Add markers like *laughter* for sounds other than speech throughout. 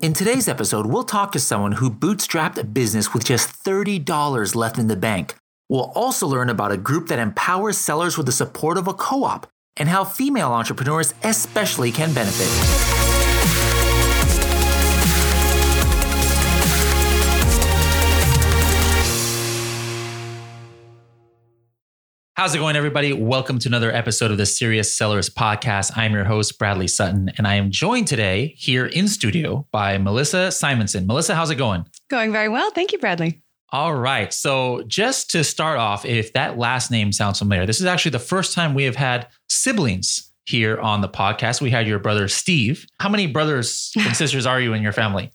In today's episode, we'll talk to someone who bootstrapped a business with just $30 left in the bank. We'll also learn about a group that empowers sellers with the support of a co op and how female entrepreneurs especially can benefit. How's it going, everybody? Welcome to another episode of the Serious Sellers Podcast. I'm your host, Bradley Sutton, and I am joined today here in studio by Melissa Simonson. Melissa, how's it going? Going very well. Thank you, Bradley. All right. So, just to start off, if that last name sounds familiar, this is actually the first time we have had siblings here on the podcast. We had your brother Steve. How many brothers and *laughs* sisters are you in your family?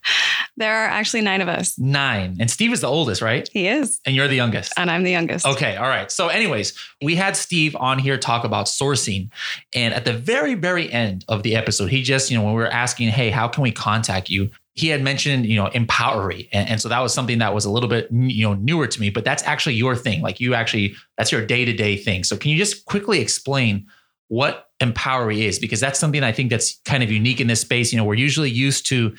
There are actually nine of us. Nine. And Steve is the oldest, right? He is. And you're the youngest. And I'm the youngest. Okay. All right. So, anyways, we had Steve on here talk about sourcing. And at the very, very end of the episode, he just, you know, when we were asking, hey, how can we contact you? He had mentioned, you know, Empowery. And, and so that was something that was a little bit, you know, newer to me, but that's actually your thing. Like you actually, that's your day to day thing. So, can you just quickly explain what Empowery is because that's something I think that's kind of unique in this space. You know, we're usually used to,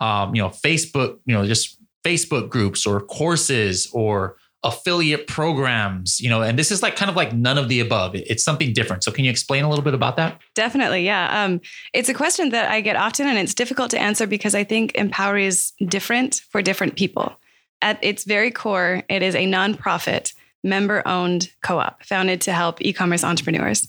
um, you know, Facebook, you know, just Facebook groups or courses or affiliate programs, you know, and this is like kind of like none of the above. It's something different. So can you explain a little bit about that? Definitely. Yeah. Um, it's a question that I get often and it's difficult to answer because I think Empowery is different for different people. At its very core, it is a nonprofit, member owned co op founded to help e commerce entrepreneurs.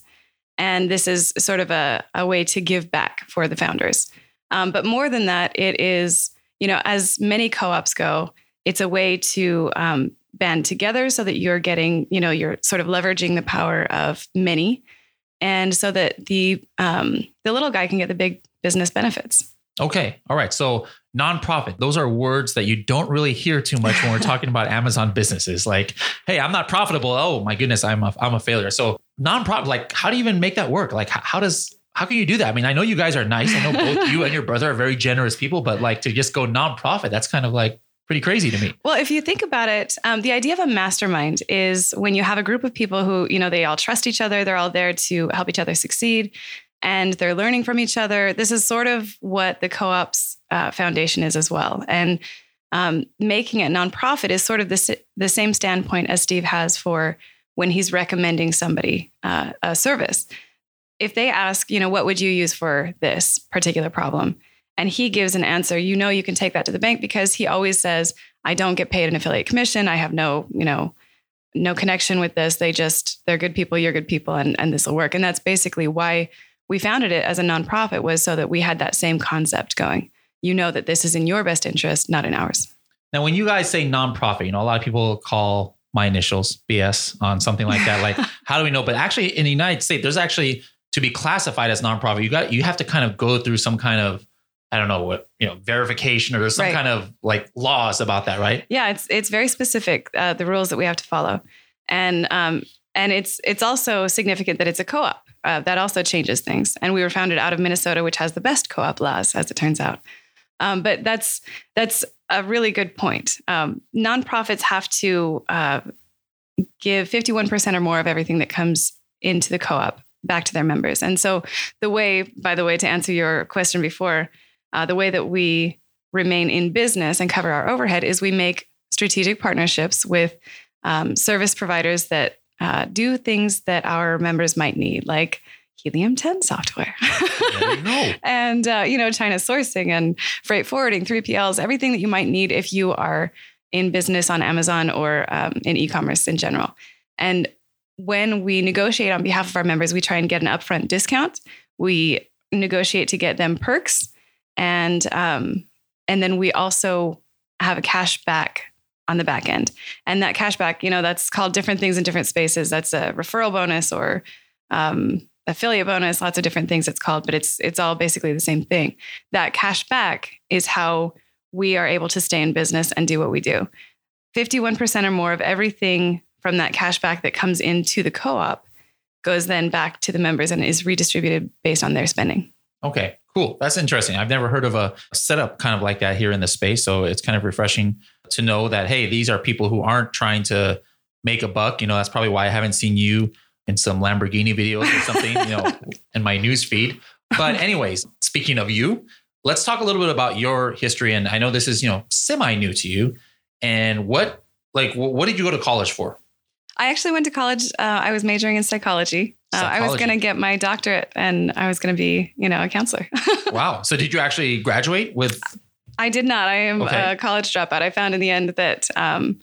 And this is sort of a, a way to give back for the founders. Um, but more than that, it is, you know, as many co ops go, it's a way to um, band together so that you're getting, you know, you're sort of leveraging the power of many. And so that the um, the little guy can get the big business benefits. Okay. All right. So nonprofit, those are words that you don't really hear too much when we're talking about *laughs* Amazon businesses. Like, hey, I'm not profitable. Oh my goodness, I'm a, I'm a failure. So nonprofit, like, how do you even make that work? Like, how, how does how can you do that? I mean, I know you guys are nice. I know both you and your brother are very generous people, but like to just go nonprofit, that's kind of like pretty crazy to me. Well, if you think about it, um, the idea of a mastermind is when you have a group of people who, you know, they all trust each other, they're all there to help each other succeed and they're learning from each other. This is sort of what the co op's uh, foundation is as well. And um, making it nonprofit is sort of the, the same standpoint as Steve has for when he's recommending somebody uh, a service. If they ask, you know, what would you use for this particular problem? And he gives an answer, you know, you can take that to the bank because he always says, I don't get paid an affiliate commission. I have no, you know, no connection with this. They just, they're good people, you're good people, and, and this will work. And that's basically why we founded it as a nonprofit was so that we had that same concept going. You know that this is in your best interest, not in ours. Now, when you guys say nonprofit, you know, a lot of people call my initials BS on something like that. Like, *laughs* how do we know? But actually, in the United States, there's actually to be classified as nonprofit, you got you have to kind of go through some kind of I don't know what you know verification or there's some right. kind of like laws about that, right? Yeah, it's it's very specific uh, the rules that we have to follow, and um, and it's it's also significant that it's a co-op uh, that also changes things. And we were founded out of Minnesota, which has the best co-op laws, as it turns out. Um, but that's that's a really good point. Um, nonprofits have to uh, give 51% or more of everything that comes into the co-op back to their members. And so the way, by the way, to answer your question before, uh, the way that we remain in business and cover our overhead is we make strategic partnerships with um, service providers that uh, do things that our members might need, like Helium 10 software. *laughs* and, uh, you know, China sourcing and freight forwarding, 3PLs, everything that you might need if you are in business on Amazon or um, in e commerce in general. And when we negotiate on behalf of our members, we try and get an upfront discount. We negotiate to get them perks. And, um, and then we also have a cash back on the back end. And that cash back, you know, that's called different things in different spaces. That's a referral bonus or um, affiliate bonus, lots of different things it's called, but it's it's all basically the same thing. That cash back is how we are able to stay in business and do what we do. 51% or more of everything from that cashback that comes into the co-op goes then back to the members and is redistributed based on their spending. Okay, cool. That's interesting. I've never heard of a setup kind of like that here in the space. So it's kind of refreshing to know that, hey, these are people who aren't trying to make a buck. You know, that's probably why I haven't seen you in some Lamborghini videos or something, you know, *laughs* in my news feed. But anyways, speaking of you, let's talk a little bit about your history. And I know this is, you know, semi new to you. And what, like, what did you go to college for? I actually went to college. Uh, I was majoring in psychology. Uh, I was going to get my doctorate and I was going to be, you know, a counselor. *laughs* Wow. So did you actually graduate with? I did not. I am Okay. a college dropout. I found in the end that um,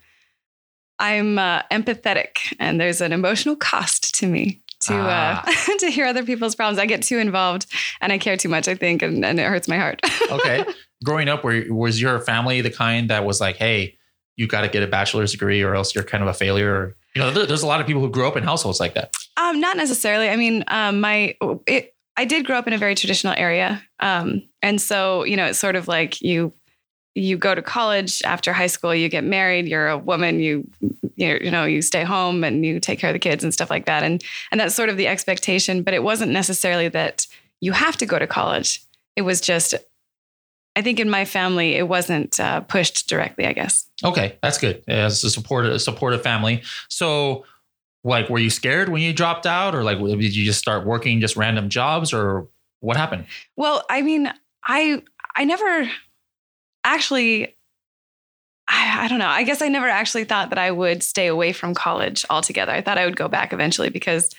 I'm uh, empathetic and there's an emotional cost to me to Ah. uh, *laughs* to hear other people's problems. I get too involved and I care too much, I think, and, and it hurts my heart. *laughs* Okay. Growing up, were, was your family the kind that was like, hey, you got to get a bachelor's degree or else you're kind of a failure? You know, there's a lot of people who grew up in households like that. Um, not necessarily. I mean, um, my it, I did grow up in a very traditional area, um, and so you know, it's sort of like you you go to college after high school, you get married, you're a woman, you you you know, you stay home and you take care of the kids and stuff like that, and and that's sort of the expectation. But it wasn't necessarily that you have to go to college. It was just, I think, in my family, it wasn't uh, pushed directly. I guess. Okay, that's good. As a supportive, a supportive family. So, like, were you scared when you dropped out, or like, did you just start working just random jobs, or what happened? Well, I mean, I I never actually I, I don't know. I guess I never actually thought that I would stay away from college altogether. I thought I would go back eventually because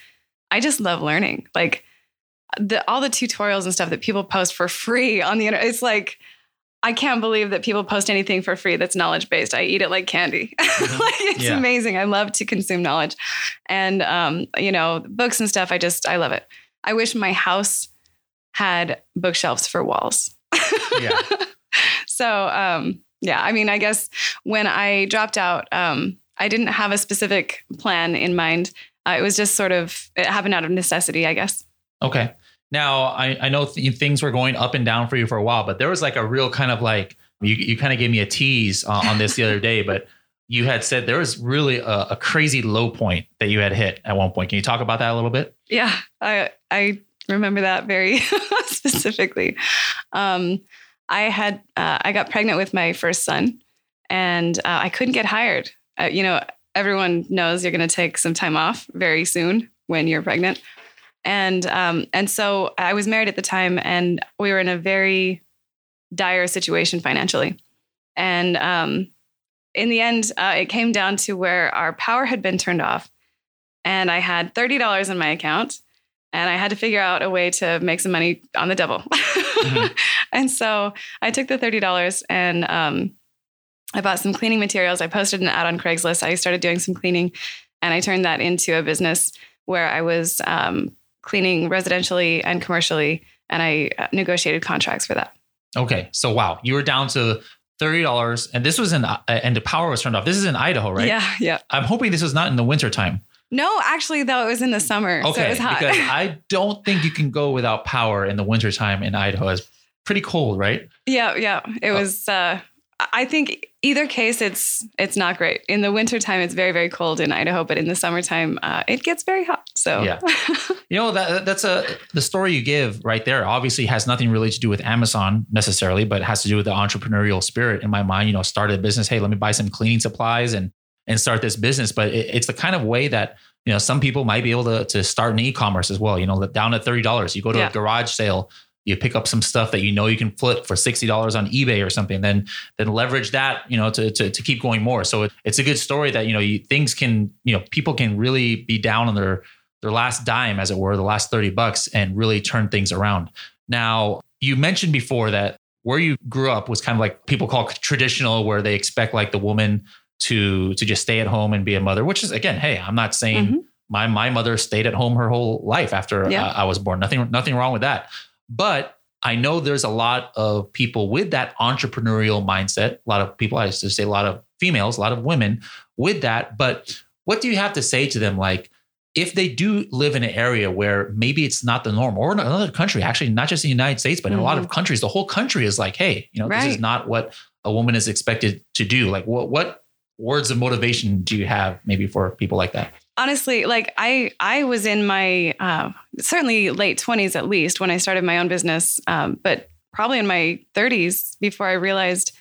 I just love learning. Like the all the tutorials and stuff that people post for free on the internet. It's like I can't believe that people post anything for free that's knowledge based. I eat it like candy. *laughs* like it's Yeah. amazing. I love to consume knowledge. And um, you know, books and stuff, I just I love it. I wish my house had bookshelves for walls. Yeah. *laughs* So um, yeah, I mean, I guess when I dropped out, um, I didn't have a specific plan in mind. Uh, it was just sort of it happened out of necessity, I guess. Okay. Now I, I know th- things were going up and down for you for a while, but there was like a real kind of like you, you kind of gave me a tease uh, on this the other day, but you had said there was really a, a crazy low point that you had hit at one point. Can you talk about that a little bit? Yeah, I I remember that very *laughs* specifically. Um, I had uh, I got pregnant with my first son, and uh, I couldn't get hired. Uh, you know, everyone knows you're going to take some time off very soon when you're pregnant, and um, and so I was married at the time, and we were in a very dire situation financially, and um, in the end, uh, it came down to where our power had been turned off, and I had thirty dollars in my account and I had to figure out a way to make some money on the double. *laughs* and so I took the thirty dollars and um, I bought some cleaning materials. I posted an ad on Craigslist. I started doing some cleaning, and I turned that into a business where I was um, cleaning residentially and commercially, and I uh, negotiated contracts for that. Okay. So wow, you were down to thirty dollars, and this was in uh, and the power was turned off. This is in Idaho, right? Yeah, yeah. I'm hoping this was not in the winter time. No, actually, though, it was in the summer, so it Okay, was hot. because *laughs* I don't think you can go without power in the wintertime in Idaho. It's pretty cold, right? Yeah, yeah. It Oh. was uh I think either case it's it's not great. In the wintertime it's very, very cold in Idaho, but in the summertime uh, it gets very hot. So Yeah. You know that that's a the story you give right there. Obviously, has nothing really to do with Amazon necessarily, but it has to do with the entrepreneurial spirit in my mind. You know, started a business. Hey, let me buy some cleaning supplies and and start this business. But it, it's the kind of way that you know some people might be able to to start an e-commerce as well. You know, down at thirty dollars, you go to Yeah. a garage sale. You pick up some stuff that you know you can flip for sixty dollars on eBay or something. Then then leverage that you know to to, to keep going more. So it, it's a good story that you know you, things can you know people can really be down on their their last dime, as it were, the last 30 bucks, and really turn things around. Now, you mentioned before that where you grew up was kind of like people call traditional, where they expect like the woman to to just stay at home and be a mother, which is again, hey, I'm not saying Mhm. my my mother stayed at home her whole life after Yeah. uh, I was born. Nothing nothing wrong with that. But I know there's a lot of people with that entrepreneurial mindset. A lot of people, I used to say a lot of females, a lot of women with that. But what do you have to say to them? Like, if they do live in an area where maybe it's not the norm or in another country, actually, not just in the United States, but in a lot of mm-hmm. countries, the whole country is like, hey, you know, this is not what a woman is expected to do. Like, what, what words of motivation do you have maybe for people like that? Honestly, like I I was in my uh, certainly late 20s at least when I started my own business, um, but probably in my 30s before I realized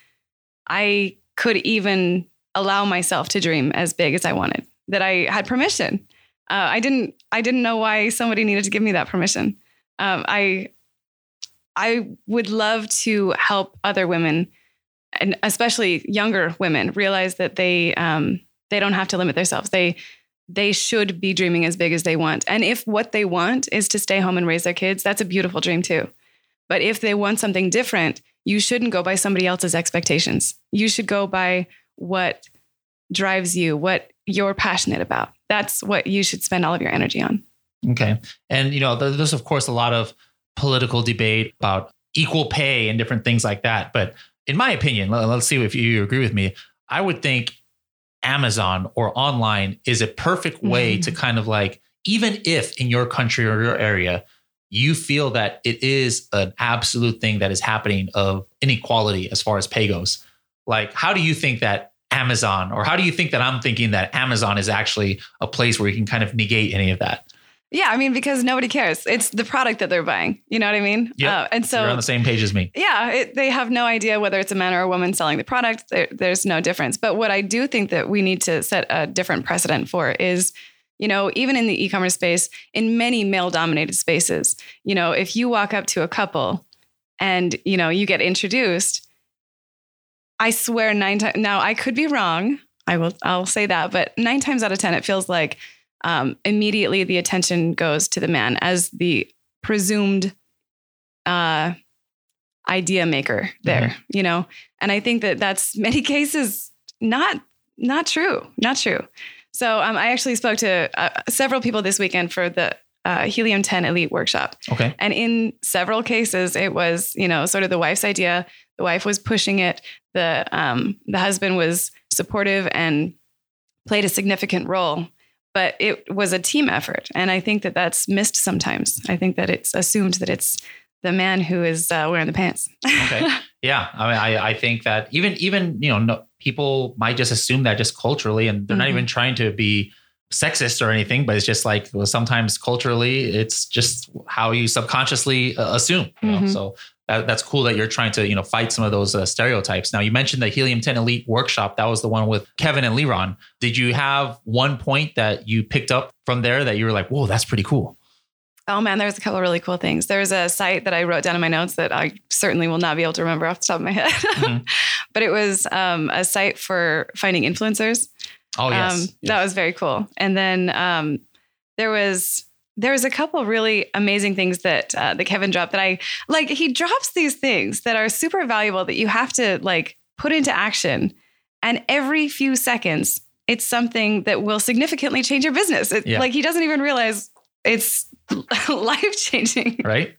I could even allow myself to dream as big as I wanted. That I had permission. Uh, I didn't. I didn't know why somebody needed to give me that permission. Um, I I would love to help other women, and especially younger women, realize that they um, they don't have to limit themselves. They they should be dreaming as big as they want. And if what they want is to stay home and raise their kids, that's a beautiful dream too. But if they want something different, you shouldn't go by somebody else's expectations. You should go by what drives you, what you're passionate about. That's what you should spend all of your energy on. Okay. And, you know, there's, of course, a lot of political debate about equal pay and different things like that. But in my opinion, let's see if you agree with me. I would think Amazon or online is a perfect way mm-hmm. to kind of like, even if in your country or your area, you feel that it is an absolute thing that is happening of inequality as far as pay goes. Like, how do you think that Amazon, or how do you think that I'm thinking that Amazon is actually a place where you can kind of negate any of that? Yeah, I mean, because nobody cares. It's the product that they're buying. You know what I mean? Yeah. Uh, and so you're on the same page as me. Yeah, it, they have no idea whether it's a man or a woman selling the product. There, there's no difference. But what I do think that we need to set a different precedent for is, you know, even in the e-commerce space, in many male-dominated spaces, you know, if you walk up to a couple and you know you get introduced, I swear nine times. Now I could be wrong. I will. I'll say that, but nine times out of ten, it feels like um, immediately the attention goes to the man as the presumed uh, idea maker there, mm-hmm. you know? And I think that that's *laughs* many cases not not true, not true. So um, I actually spoke to uh, several people this weekend for the uh, Helium 10 Elite workshop. Okay. And in several cases, it was you know sort of the wife's idea. The wife was pushing it. The um, the husband was supportive and played a significant role but it was a team effort. And I think that that's missed sometimes. I think that it's assumed that it's the man who is uh, wearing the pants. okay. *laughs* Yeah. I mean, I, I think that even, even, you know, no, people might just assume that just culturally, and they're mm-hmm. not even trying to be sexist or anything, but it's just like, well, sometimes culturally, it's just how you subconsciously uh, assume. You know? mm-hmm. So that, that's cool that you're trying to you know fight some of those uh, stereotypes. Now you mentioned the Helium 10 Elite workshop. That was the one with Kevin and Liron. Did you have one point that you picked up from there that you were like, whoa, that's pretty cool? Oh man, there's a couple really cool things. There's a site that I wrote down in my notes that I certainly will not be able to remember off the top of my *laughs* head, mm-hmm. but it was um, a site for finding influencers. Oh yes. Um, yes. that was very cool. And then um, there was there was a couple really amazing things that uh, that Kevin dropped that I like. He drops these things that are super valuable that you have to like put into action, and every few seconds, it's something that will significantly change your business. It, yeah. Like he doesn't even realize it's *laughs* life changing. Right.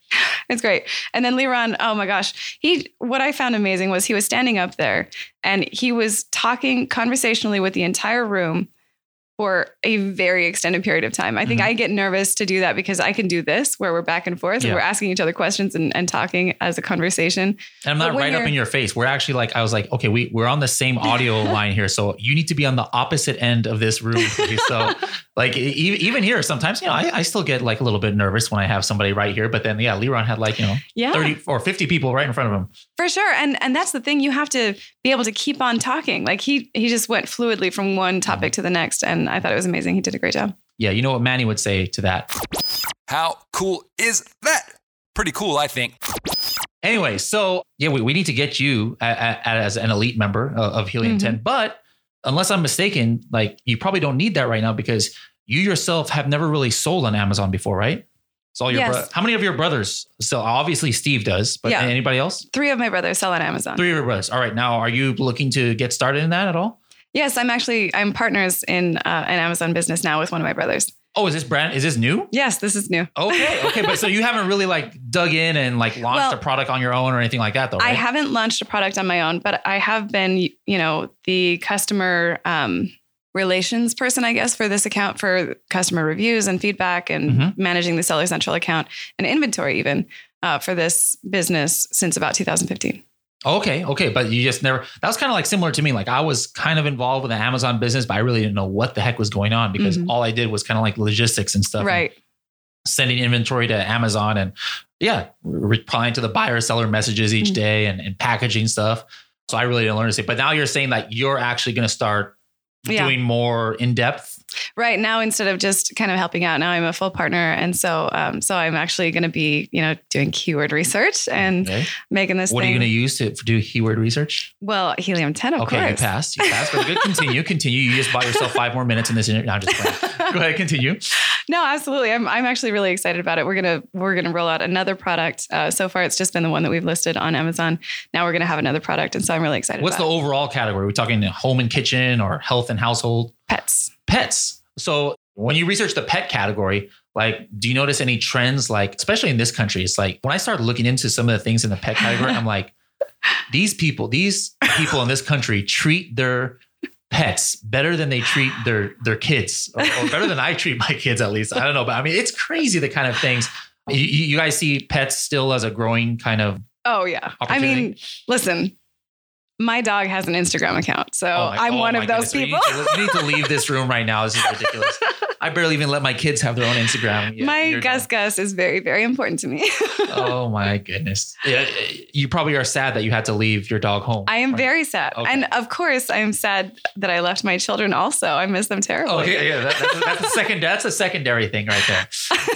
It's great. And then Liron, oh my gosh, he what I found amazing was he was standing up there and he was talking conversationally with the entire room for a very extended period of time. I think mm-hmm. I get nervous to do that because I can do this where we're back and forth yeah. and we're asking each other questions and, and talking as a conversation. And I'm not right up in your face. We're actually like, I was like, okay, we, we're on the same *laughs* audio line here. So you need to be on the opposite end of this room. *laughs* So like even here, sometimes, you know, I, I, still get like a little bit nervous when I have somebody right here, but then yeah, Liron had like, you know, yeah. 30 or 50 people right in front of him. For sure. And, and that's the thing you have to be able to keep on talking. Like he, he just went fluidly from one topic mm-hmm. to the next. And I thought it was amazing. He did a great job. Yeah. You know what Manny would say to that? How cool is that? Pretty cool, I think. Anyway, so yeah, we, we need to get you a, a, as an elite member of Helium mm-hmm. 10. But unless I'm mistaken, like you probably don't need that right now because you yourself have never really sold on Amazon before, right? So all your yes. bro- how many of your brothers? So obviously Steve does, but yeah. anybody else? Three of my brothers sell on Amazon. Three of your brothers. All right. Now, are you looking to get started in that at all? Yes, I'm actually I'm partners in uh, an Amazon business now with one of my brothers. Oh, is this brand? Is this new? Yes, this is new. Okay, okay, but so you haven't really like dug in and like launched well, a product on your own or anything like that, though. Right? I haven't launched a product on my own, but I have been, you know, the customer um, relations person, I guess, for this account for customer reviews and feedback and mm-hmm. managing the Seller Central account and inventory, even uh, for this business since about 2015. Okay, okay, but you just never. That was kind of like similar to me. Like I was kind of involved with the Amazon business, but I really didn't know what the heck was going on because mm-hmm. all I did was kind of like logistics and stuff. Right. And sending inventory to Amazon and yeah, replying to the buyer seller messages each mm-hmm. day and, and packaging stuff. So I really didn't learn to say. But now you're saying that you're actually going to start yeah. doing more in depth right now instead of just kind of helping out now i'm a full partner and so um, so i'm actually going to be you know doing keyword research and Okay. making this What are you going to use to do keyword research? well helium 10 of okay, you course passed. You passed. Very good. Continue. Continue. You just bought yourself five more minutes in this interview. No, I'm just playing. Go ahead. Continue. *laughs* no absolutely i'm, I'm actually really excited about it we're going to we're to roll out another product uh, so far it's just been the one that we've listed on amazon now we're going to have another product and so i'm really excited What's the about overall category? Are we talking home and kitchen or health and household? pets Pets. So when you research the pet category, like, do you notice any trends? Like, especially in this country, it's like when I started looking into some of the things in the pet category, I'm like, *laughs* these people, these people in this country treat their pets better than they treat their their kids, or, or better than I treat my kids at least. I don't know, but I mean, it's crazy the kind of things. You, you guys see pets still as a growing kind of oh yeah i mean listen my dog has an instagram account so Oh my- i'm oh one of those goodness. people You need, to, you need to leave this room right now. This is ridiculous. *laughs* I barely even let my kids have their own Instagram. yet. my Gus Gus is very, very important to me. *laughs* Oh my goodness. Yeah, you probably are sad that you had to leave your dog home. I am right? very sad. Okay. And of course, I am sad that I left my children also. I miss them terribly. Oh, Okay, yeah, that, that's, that's a second. That's a secondary thing right there.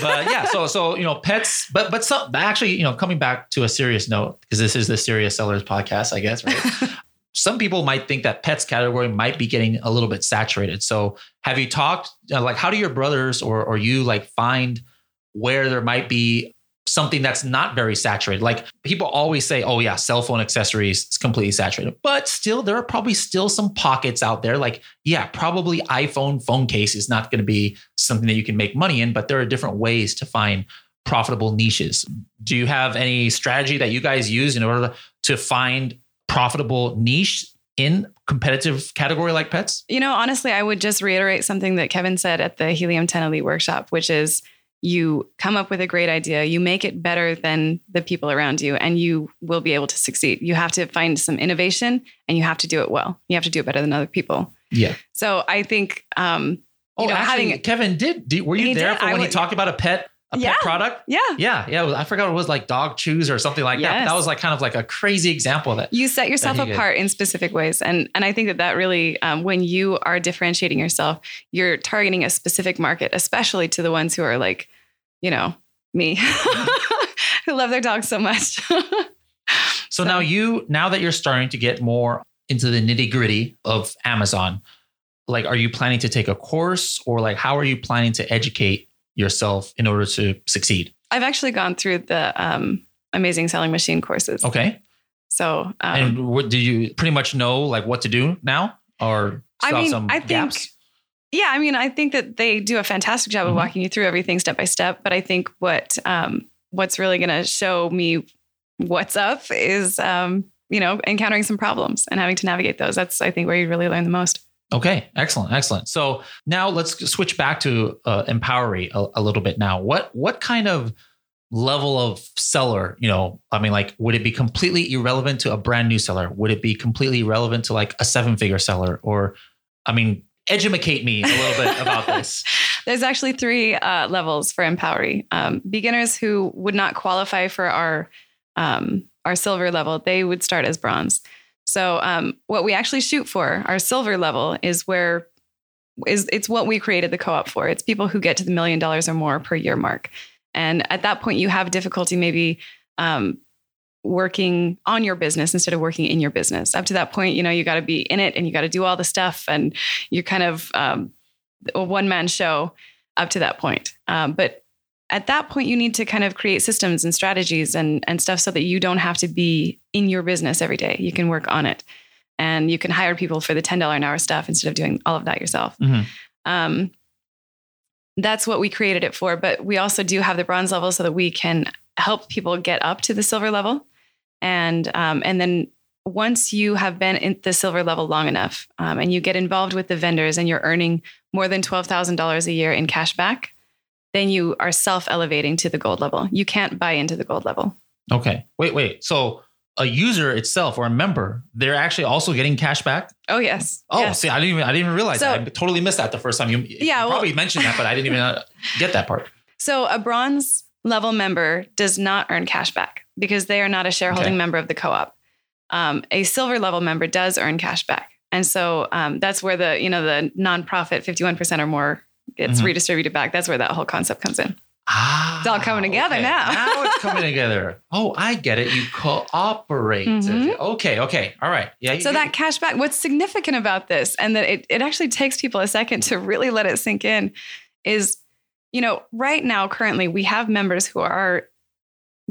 But yeah, so so you know, pets. But but some actually, you know, coming back to a serious note because this is the Serious Sellers podcast, I guess, right? *laughs* some people might think that pets category might be getting a little bit saturated. So have you talked uh, like how do your brothers or or you like find where there might be something that's not very saturated? Like people always say, "Oh yeah, cell phone accessories is completely saturated." But still there are probably still some pockets out there like yeah, probably iPhone phone case is not going to be something that you can make money in, but there are different ways to find profitable niches. Do you have any strategy that you guys use in order to find profitable niche in competitive category like pets? You know, honestly, I would just reiterate something that Kevin said at the Helium 10 Elite workshop, which is you come up with a great idea, you make it better than the people around you, and you will be able to succeed. You have to find some innovation and you have to do it well. You have to do it better than other people. Yeah. So I think, um, Oh, you know, actually, having, Kevin did. did were you there did. for when he talked about a pet, a Yeah. pet product? yeah, Yeah, yeah. I forgot it was like dog chews or something like that. But that was like kind of like a crazy example of that. you set yourself he did. apart in specific ways and and i think that that really um, when you are differentiating yourself you're targeting a specific market especially to the ones who are like you know me *laughs* who love their dogs so much *laughs* So now you, now that you're starting to get more into the nitty gritty of Amazon, like, are you planning to take a course or like, how are you planning to educate yourself in order to succeed? i've actually gone through the um, amazing selling machine courses Okay. so um, and what do you pretty much know like what to do now or I mean, some I think- gaps? Yeah, I mean, I think that they do a fantastic job Mhm. of walking you through everything step by step. But I think what um, what's really going to show me what's up is um, you know encountering some problems and having to navigate those. That's I think where you really learn the most. Okay, excellent, excellent. So now let's switch back to uh, Empowery a, a little bit. Now, what what kind of level of seller? You know, I mean, like, would it be completely irrelevant to a brand new seller? Would it be completely irrelevant to like a seven figure seller? Or, I mean, educate me a little bit about this. *laughs* There's actually three uh, levels for Empowery. Um, beginners who would not qualify for our um, our silver level, they would start as bronze. So um, what we actually shoot for, our silver level, is where is it's what we created the co-op for. It's people who get to the million dollars or more per year mark, and at that point, you have difficulty maybe. Um, working on your business instead of working in your business up to that point you know you got to be in it and you got to do all the stuff and you're kind of um, a one man show up to that point. Um, but at that point, you need to kind of create systems and strategies and, and stuff so that you don't have to be in your business every day. You can work on it and you can hire people for the $10 an hour stuff instead of doing all of that yourself. Mhm. Um, that's what we created it for. But we also do have the bronze level so that we can help people get up to the silver level. And, um, and then once you have been in the silver level long enough um, and you get involved with the vendors and you're earning more than $12,000 a year in cash back, then you are self elevating to the gold level. You can't buy into the gold level. Okay, wait, wait. So a user itself or a member, they're actually also getting cash back. Oh, yes. Oh, Yes. see, I didn't even I didn't even realize So- that. I totally missed that the first time you, you Yeah, well- probably mentioned that, but I didn't even uh, get that part. *laughs* So a bronze level member does not earn cash back because they are not a shareholding Okay. member of the co op. Um, a silver level member does earn cash back. And so um, that's where the you know the nonprofit 51% or more gets Mhm. redistributed back. That's where that whole concept comes in. Ah, It's all coming together now. now it's coming *laughs* together. Oh, I get it. You cooperate. Mhm. Okay, okay. All right. Yeah. So that cash back, what's significant about this, and that it, it actually takes people a second to really let it sink in, is, you know, right now, currently, we have members who are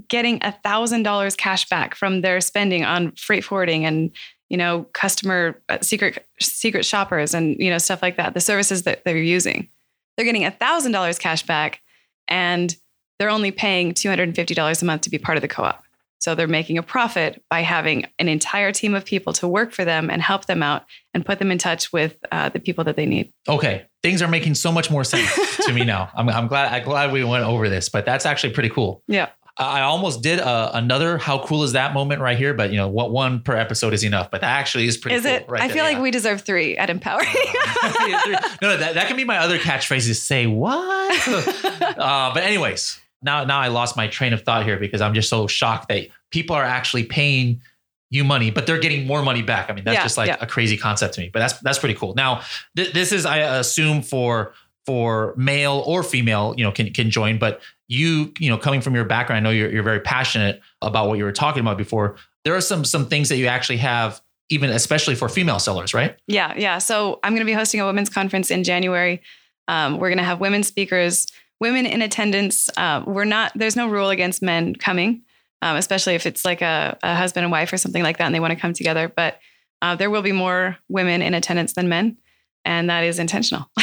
getting a thousand dollars cash back from their spending on freight forwarding and you know customer uh, secret secret shoppers and you know stuff like that the services that they're using they're getting a thousand dollars cash back and they're only paying $250 a month to be part of the co-op so they're making a profit by having an entire team of people to work for them and help them out and put them in touch with uh, the people that they need. okay. Things are making so much more sense to me *laughs* now. I'm, I'm glad. I'm glad we went over this, but that's actually pretty cool. Yeah. I almost did uh, another how cool is that moment right here, but you know what one per episode is enough. But that actually is pretty Is cool it? right I there, feel like yeah. we deserve three at Empower. *laughs* no, no, that, that can be my other catchphrase is say what? *laughs* uh, but anyways, now now I lost my train of thought here because I'm just so shocked that people are actually paying you money, but they're getting more money back. I mean, that's Yeah, just like yeah. a crazy concept to me. But that's that's pretty cool. Now, th- this is I assume for for male or female, you know, can can join, but you, you know, coming from your background, I know you're you're very passionate about what you were talking about before. There are some some things that you actually have even especially for female sellers, right? Yeah, yeah. So I'm going to be hosting a women's conference in January. Um, we're going to have women speakers, women in attendance. Uh, we're not. There's no rule against men coming, um, especially if it's like a, a husband and wife or something like that, and they want to come together. But uh, there will be more women in attendance than men, and that is intentional. *laughs*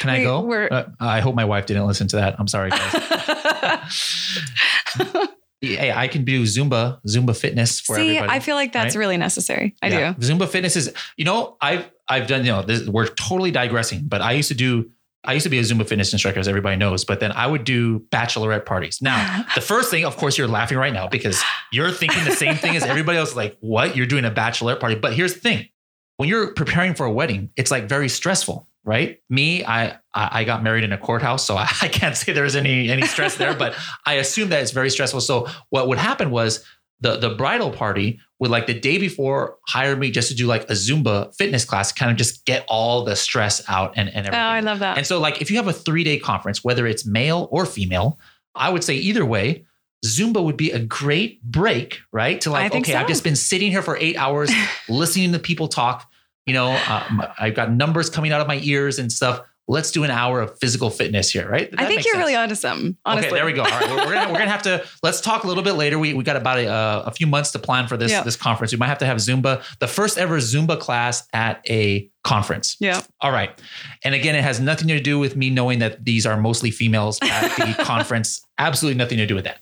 Can I We- go? Uh, I hope my wife didn't listen to that. I'm sorry, guys. *laughs* hey, I can do Zumba, Zumba fitness for See, everybody. I feel like that's right? really necessary. I Yeah. do. Zumba fitness is, you know, I've I've done, you know, this, we're totally digressing, but I used to do, I used to be a Zumba fitness instructor, as everybody knows, but then I would do bachelorette parties. Now, *laughs* the first thing, of course, you're laughing right now because you're thinking the same thing as everybody else. Like, what? You're doing a bachelorette party. But here's the thing: when you're preparing for a wedding, it's like very stressful, right? Me, I I got married in a courthouse, so I, *laughs* I can't say there's any any stress there, but I assume that it's very stressful. So what would happen was the the bridal party would like the day before hire me just to do like a Zumba fitness class, kind of just get all the stress out and, and oh, everything. Oh. I love that. And so, like, if you have a three day conference, whether it's male or female, I would say either way, Zumba would be a great break, right? To like, okay, so. I've just been sitting here for eight hours *laughs* listening to people talk. You know, um, I've got numbers coming out of my ears and stuff. Let's do an hour of physical fitness here, right? I think you're sense. really onto something. Honestly. Okay, there we go. All right, we're, we're gonna we're gonna have to let's talk a little bit later. We we got about a, a few months to plan for this Yeah. this conference. We might have to have Zumba, the first ever Zumba class at a conference. Yeah. All right. And again, it has nothing to do with me knowing that these are mostly females at the *laughs* conference. Absolutely nothing to do with that.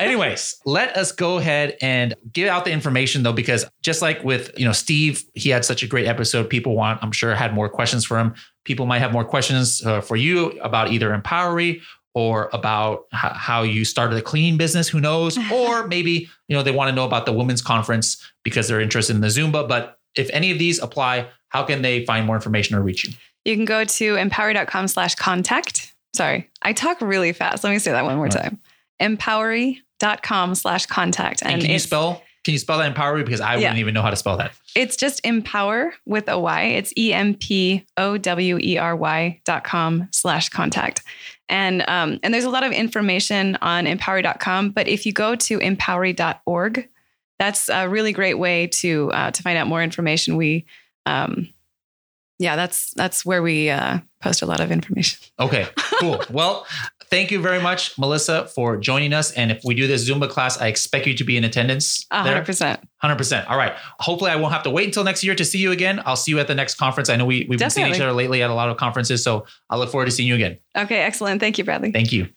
Anyways, let us go ahead and give out the information though, because just like with, you know, Steve, he had such a great episode. People want, I'm sure, had more questions for him. People might have more questions uh, for you about either Empowery or about h- how you started a cleaning business. Who knows? *laughs* Or maybe, you know, they want to know about the women's conference because they're interested in the Zumba. But if any of these apply, how can they find more information or reach you? You can go to empowery.com slash contact. Sorry, I talk really fast. Let me say that one more All time. Empowery.com slash contact. And, can you spell? Can you spell that Empowery? Because I Yeah. wouldn't even know how to spell that. it's just empower with a Y. It's E M P O W E R Y dot com slash contact. And um, and there's a lot of information on empowery.com, but if you go to empowery.org, that's a really great way to uh, to find out more information. We um, yeah, that's that's where we uh, post a lot of information. Okay, cool. *laughs* well, thank you very much, Melissa, for joining us. And if we do this Zumba class, I expect you to be in attendance. There. hundred percent. 100%. All right. Hopefully, I won't have to wait until next year to see you again. I'll see you at the next conference. I know we, we've been seeing each other lately at a lot of conferences. So I look forward to seeing you again. Okay, excellent. Thank you, Bradley. Thank you.